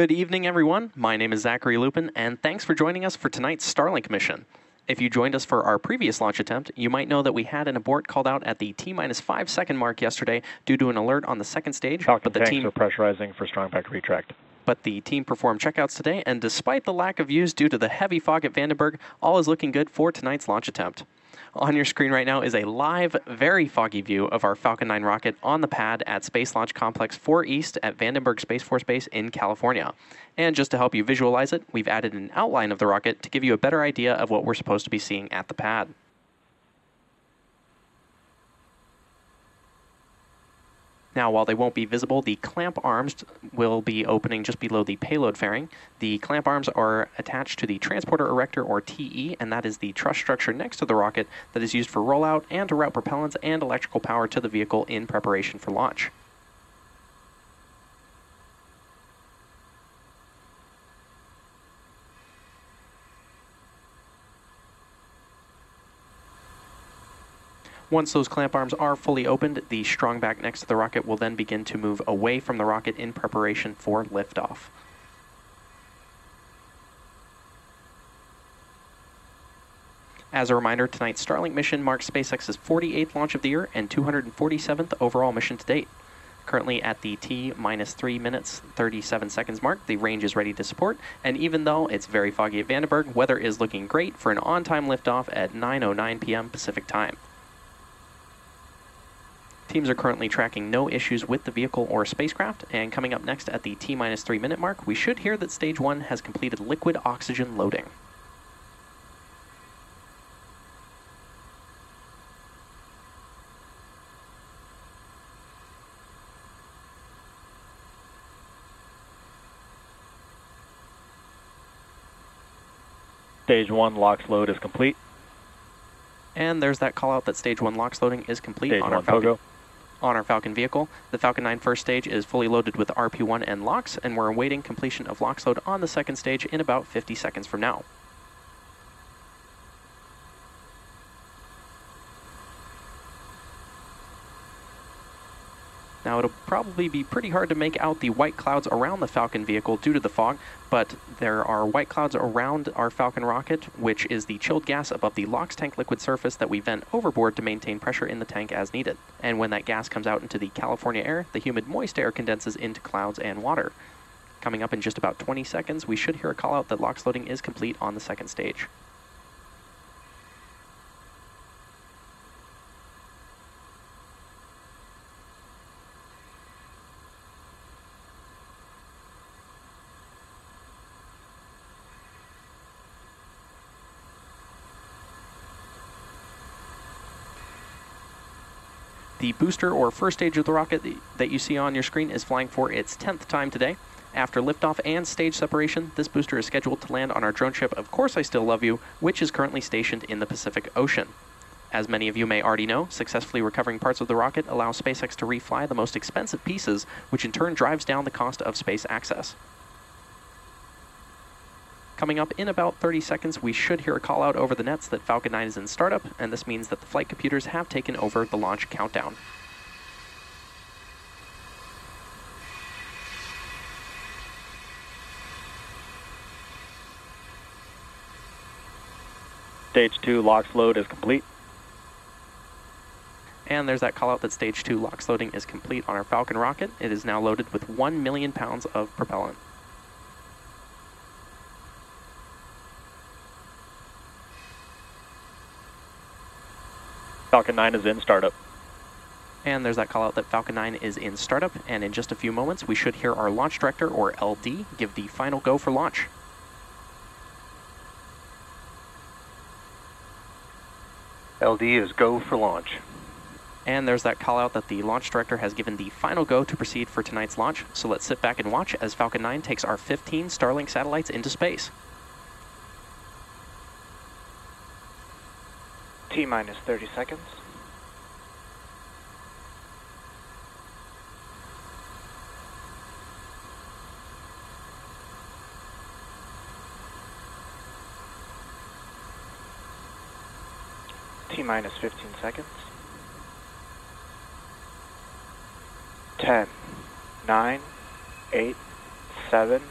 Good evening, everyone. My name is Zachary Lupin, and thanks for joining us for tonight's Starlink mission. If you joined us for our previous launch attempt, you might know that we had an abort called out at the T minus five second mark yesterday due to an alert on the second stage. Falcon but the tanks team, are pressurizing for strong back retract. but the team performed checkouts today, and despite the lack of views due to the heavy fog at Vandenberg, all is looking good for tonight's launch attempt. On your screen right now is a live, very foggy view of our Falcon 9 rocket on the pad at Space Launch Complex 4 East at Vandenberg Space Force Base in California. And just to help you visualize it, we've added an outline of the rocket to give you a better idea of what we're supposed to be seeing at the pad. Now, while they won't be visible, the clamp arms will be opening just below the payload fairing. The clamp arms are attached to the transporter erector, or TE, and that is the truss structure next to the rocket that is used for rollout and to route propellants and electrical power to the vehicle in preparation for launch. Once those clamp arms are fully opened, the strong back next to the rocket will then begin to move away from the rocket in preparation for liftoff. As a reminder, tonight's Starlink mission marks SpaceX's 48th launch of the year and 247th overall mission to date. Currently at the T minus 3 minutes 37 seconds mark, the range is ready to support, and even though it's very foggy at Vandenberg, weather is looking great for an on time liftoff at 9.09 p.m. Pacific time. Teams are currently tracking no issues with the vehicle or spacecraft, and coming up next at the T minus 3 minute mark, we should hear that stage 1 has completed liquid oxygen loading. Stage 1 LOX load is complete. And there's that call out that stage 1 LOX loading is complete Stage on our 1 Falcon. On our Falcon vehicle. The Falcon 9 first stage is fully loaded with RP1 and LOX, and we're awaiting completion of LOX load on the second stage in about 50 seconds from now. Now, it'll probably be pretty hard to make out the white clouds around the Falcon vehicle due to the fog, but there are white clouds around our Falcon rocket, which is the chilled gas above the LOX tank liquid surface that we vent overboard to maintain pressure in the tank as needed. And when that gas comes out into the California air, the humid moist air condenses into clouds and water. Coming up in just about 20 seconds, we should hear a call out that LOX loading is complete on the second stage. The booster or first stage of the rocket that you see on your screen is flying for its 10th time today. After liftoff and stage separation, this booster is scheduled to land on our drone ship, Of Course I Still Love You, which is currently stationed in the Pacific Ocean. As many of you may already know, successfully recovering parts of the rocket allows SpaceX to refly the most expensive pieces, which in turn drives down the cost of space access. Coming up in about 30 seconds, we should hear a call out over the nets that Falcon 9 is in startup, and this means that the flight computers have taken over the launch countdown. Stage 2 LOX load is complete. And there's that call out that stage 2 LOX loading is complete on our Falcon rocket. It is now loaded with 1 million pounds of propellant. Falcon 9 is in startup. And there's that call out that Falcon 9 is in startup, and in just a few moments, we should hear our launch director, or LD, give the final go for launch. LD is go for launch. And there's that call out that the launch director has given the final go to proceed for tonight's launch. So let's sit back and watch as Falcon 9 takes our 15 Starlink satellites into space. T minus 30 seconds. T minus 15 seconds. 10, 9, 8, 7,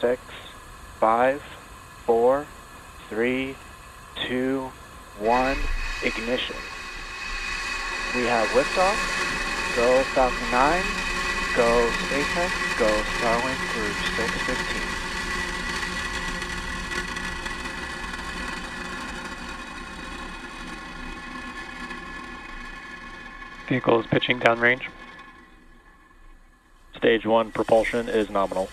six, five, four, three, two, one. Ignition. We have liftoff. Go Falcon 9. Go SpaceX. Go Starlink through 615. Vehicle is pitching downrange. Stage 1 propulsion is nominal.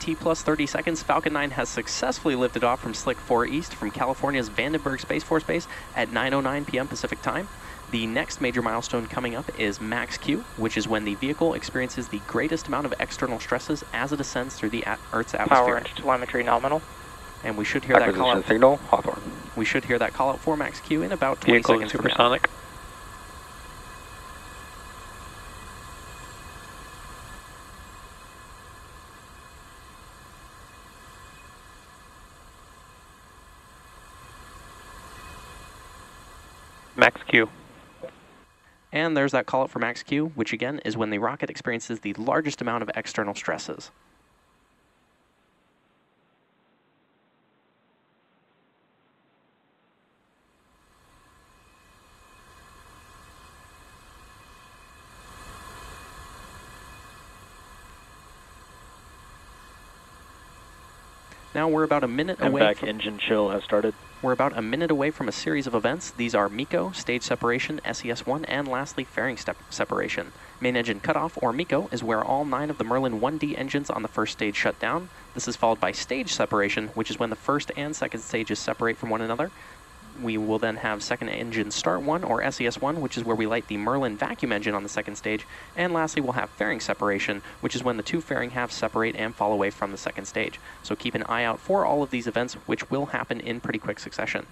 T plus 30 seconds, Falcon 9 has successfully lifted off from Slick 4 East from California's Vandenberg Space Force Base at 9.09 p.m. Pacific Time. The next major milestone coming up is Max Q, which is when the vehicle experiences the greatest amount of external stresses as it ascends through the at Earth's atmosphere. Power and telemetry nominal. And we should hear that call out. signal, Hawthorne. We should hear that call out for Max Q in about 20 Vehicle is seconds from now. Max Q. And there's that call out for Max Q, which again is when the rocket experiences the largest amount of external stresses. Now we're about a minute away MVAC from engine chill has started. We're about a minute away from a series of events. These are MECO, stage separation, SES-1, and lastly, fairing step separation. Main engine cutoff, or MECO, is where all nine of the Merlin 1D engines on the first stage shut down. This is followed by stage separation, which is when the first and second stages separate from one another. We will then have second engine start one, or SES-1, which is where we light the Merlin vacuum engine on the second stage. And lastly, we'll have fairing separation, which is when the two fairing halves separate and fall away from the second stage. So keep an eye out for all of these events, which will happen in pretty quick succession.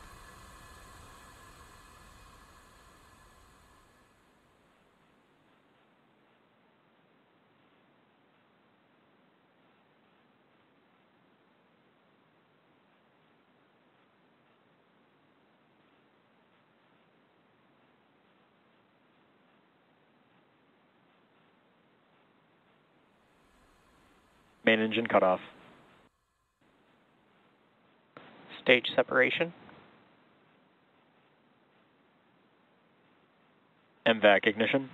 Main engine cutoff. Stage separation. MVAC ignition.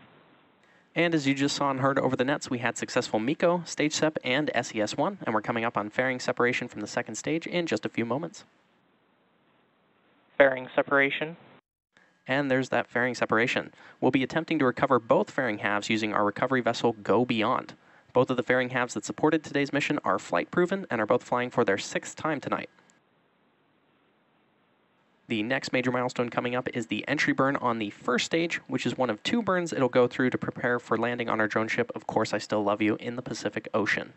And as you just saw and heard over the nets, we had successful MECO, stage sep, and SES-1, and we're coming up on fairing separation from the second stage in just a few moments. Fairing separation. And there's that fairing separation. We'll be attempting to recover both fairing halves using our recovery vessel Go Beyond. Both of the fairing halves that supported today's mission are flight proven and are both flying for their sixth time tonight. The next major milestone coming up is the entry burn on the first stage, which is one of two burns it'll go through to prepare for landing on our drone ship, Of Course I Still Love You, in the Pacific Ocean.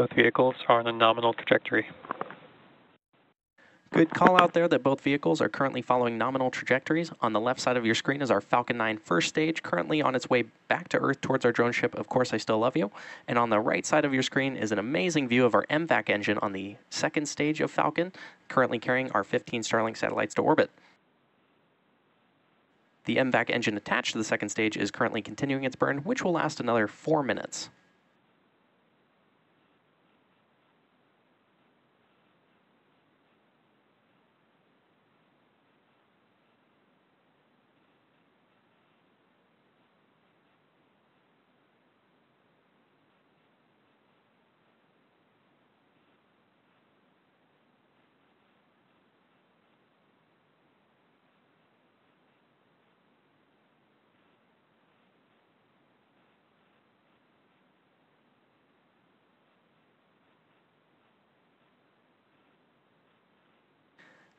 Both vehicles are on a nominal trajectory. Good call out there that both vehicles are currently following nominal trajectories. On the left side of your screen is our Falcon 9 first stage, currently on its way back to Earth towards our drone ship, Of Course I Still Love You. And on the right side of your screen is an amazing view of our MVAC engine on the second stage of Falcon, currently carrying our 15 Starlink satellites to orbit. The MVAC engine attached to the second stage is currently continuing its burn, which will last another four minutes.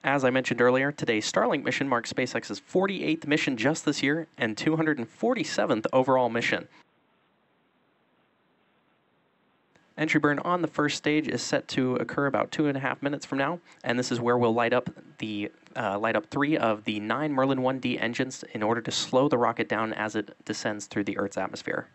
As I mentioned earlier, today's Starlink mission marks SpaceX's 48th mission just this year and 247th overall mission. Entry burn on the first stage is set to occur about two and a half minutes from now, and this is where we'll light up the uh, light up three of the nine Merlin 1D engines in order to slow the rocket down as it descends through the Earth's atmosphere.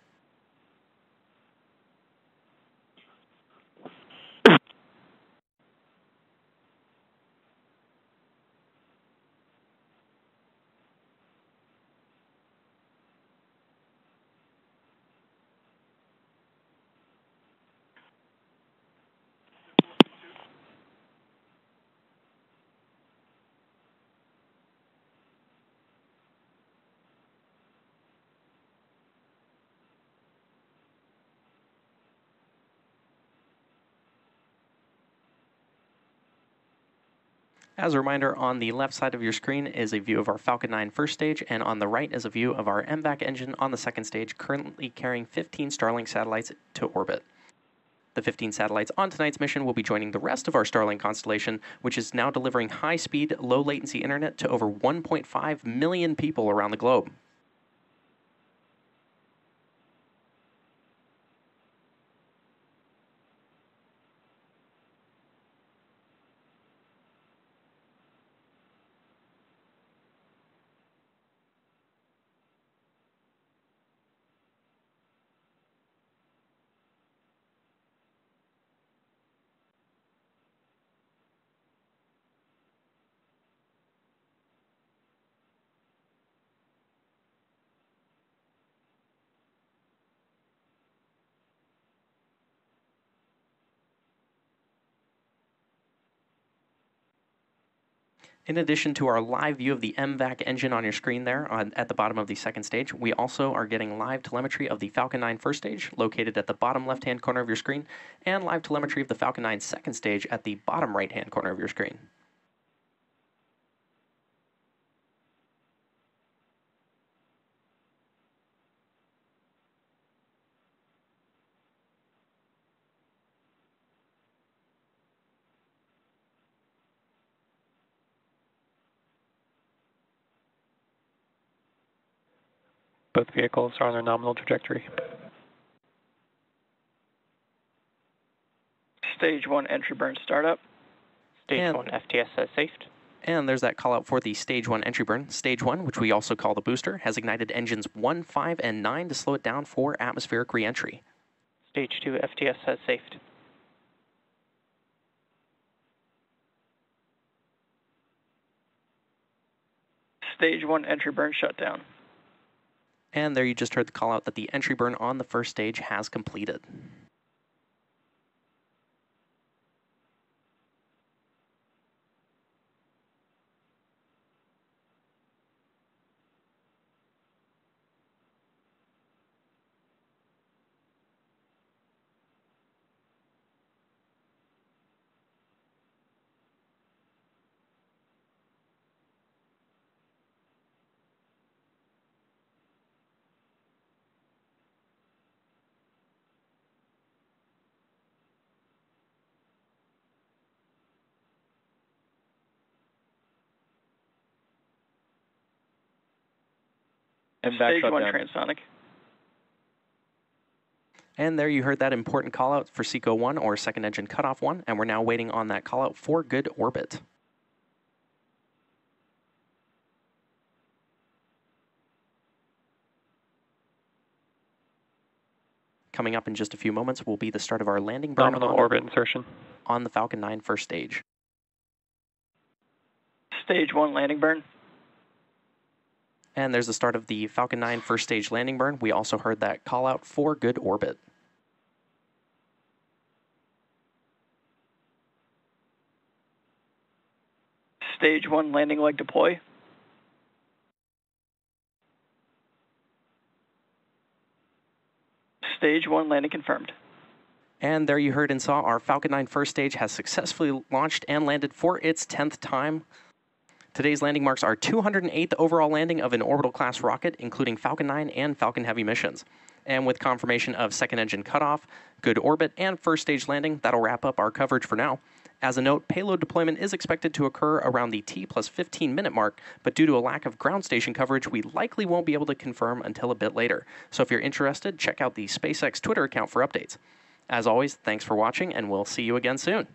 As a reminder, on the left side of your screen is a view of our Falcon 9 first stage, and on the right is a view of our MVAC engine on the second stage, currently carrying 15 Starlink satellites to orbit. The 15 satellites on tonight's mission will be joining the rest of our Starlink constellation, which is now delivering high speed, low latency internet to over 1.5 million people around the globe. In addition to our live view of the MVAC engine on your screen there on, at the bottom of the second stage, we also are getting live telemetry of the Falcon 9 first stage, located at the bottom left hand corner of your screen, and live telemetry of the Falcon 9 second stage at the bottom right hand corner of your screen. Both vehicles are on their nominal trajectory. Stage 1 entry burn startup. Stage And- 1 FTS has safed. And there's that call out for the stage one entry burn. Stage one, which we also call the booster, has ignited engines 1, 5, and 9 to slow it down for atmospheric reentry. Stage 2 FTS has safed. Stage 1 entry burn shutdown. And there you just heard the call out that the entry burn on the first stage has completed. And back Stage 1 shutdown. transonic. And there you heard that important call out for SECO 1 or second engine cutoff 1, and we're now waiting on that call out for good orbit. Coming up in just a few moments will be the start of our landing burn Nominal on, orbit insertion. on the Falcon 9 first stage. Stage 1 landing burn. And there's the start of the Falcon 9 first stage landing burn. We also heard that call out for good orbit. Stage 1 landing leg deploy. Stage 1 landing confirmed. And there you heard and saw our Falcon 9 first stage has successfully launched and landed for its 10th time. Today's landing marks our 208th overall landing of an orbital class rocket, including Falcon 9 and Falcon Heavy missions. And with confirmation of second engine cutoff, good orbit, and first stage landing, that'll wrap up our coverage for now. As a note, payload deployment is expected to occur around the T plus 15 minute mark, but due to a lack of ground station coverage, we likely won't be able to confirm until a bit later. So if you're interested, check out the SpaceX Twitter account for updates. As always, thanks for watching, and we'll see you again soon.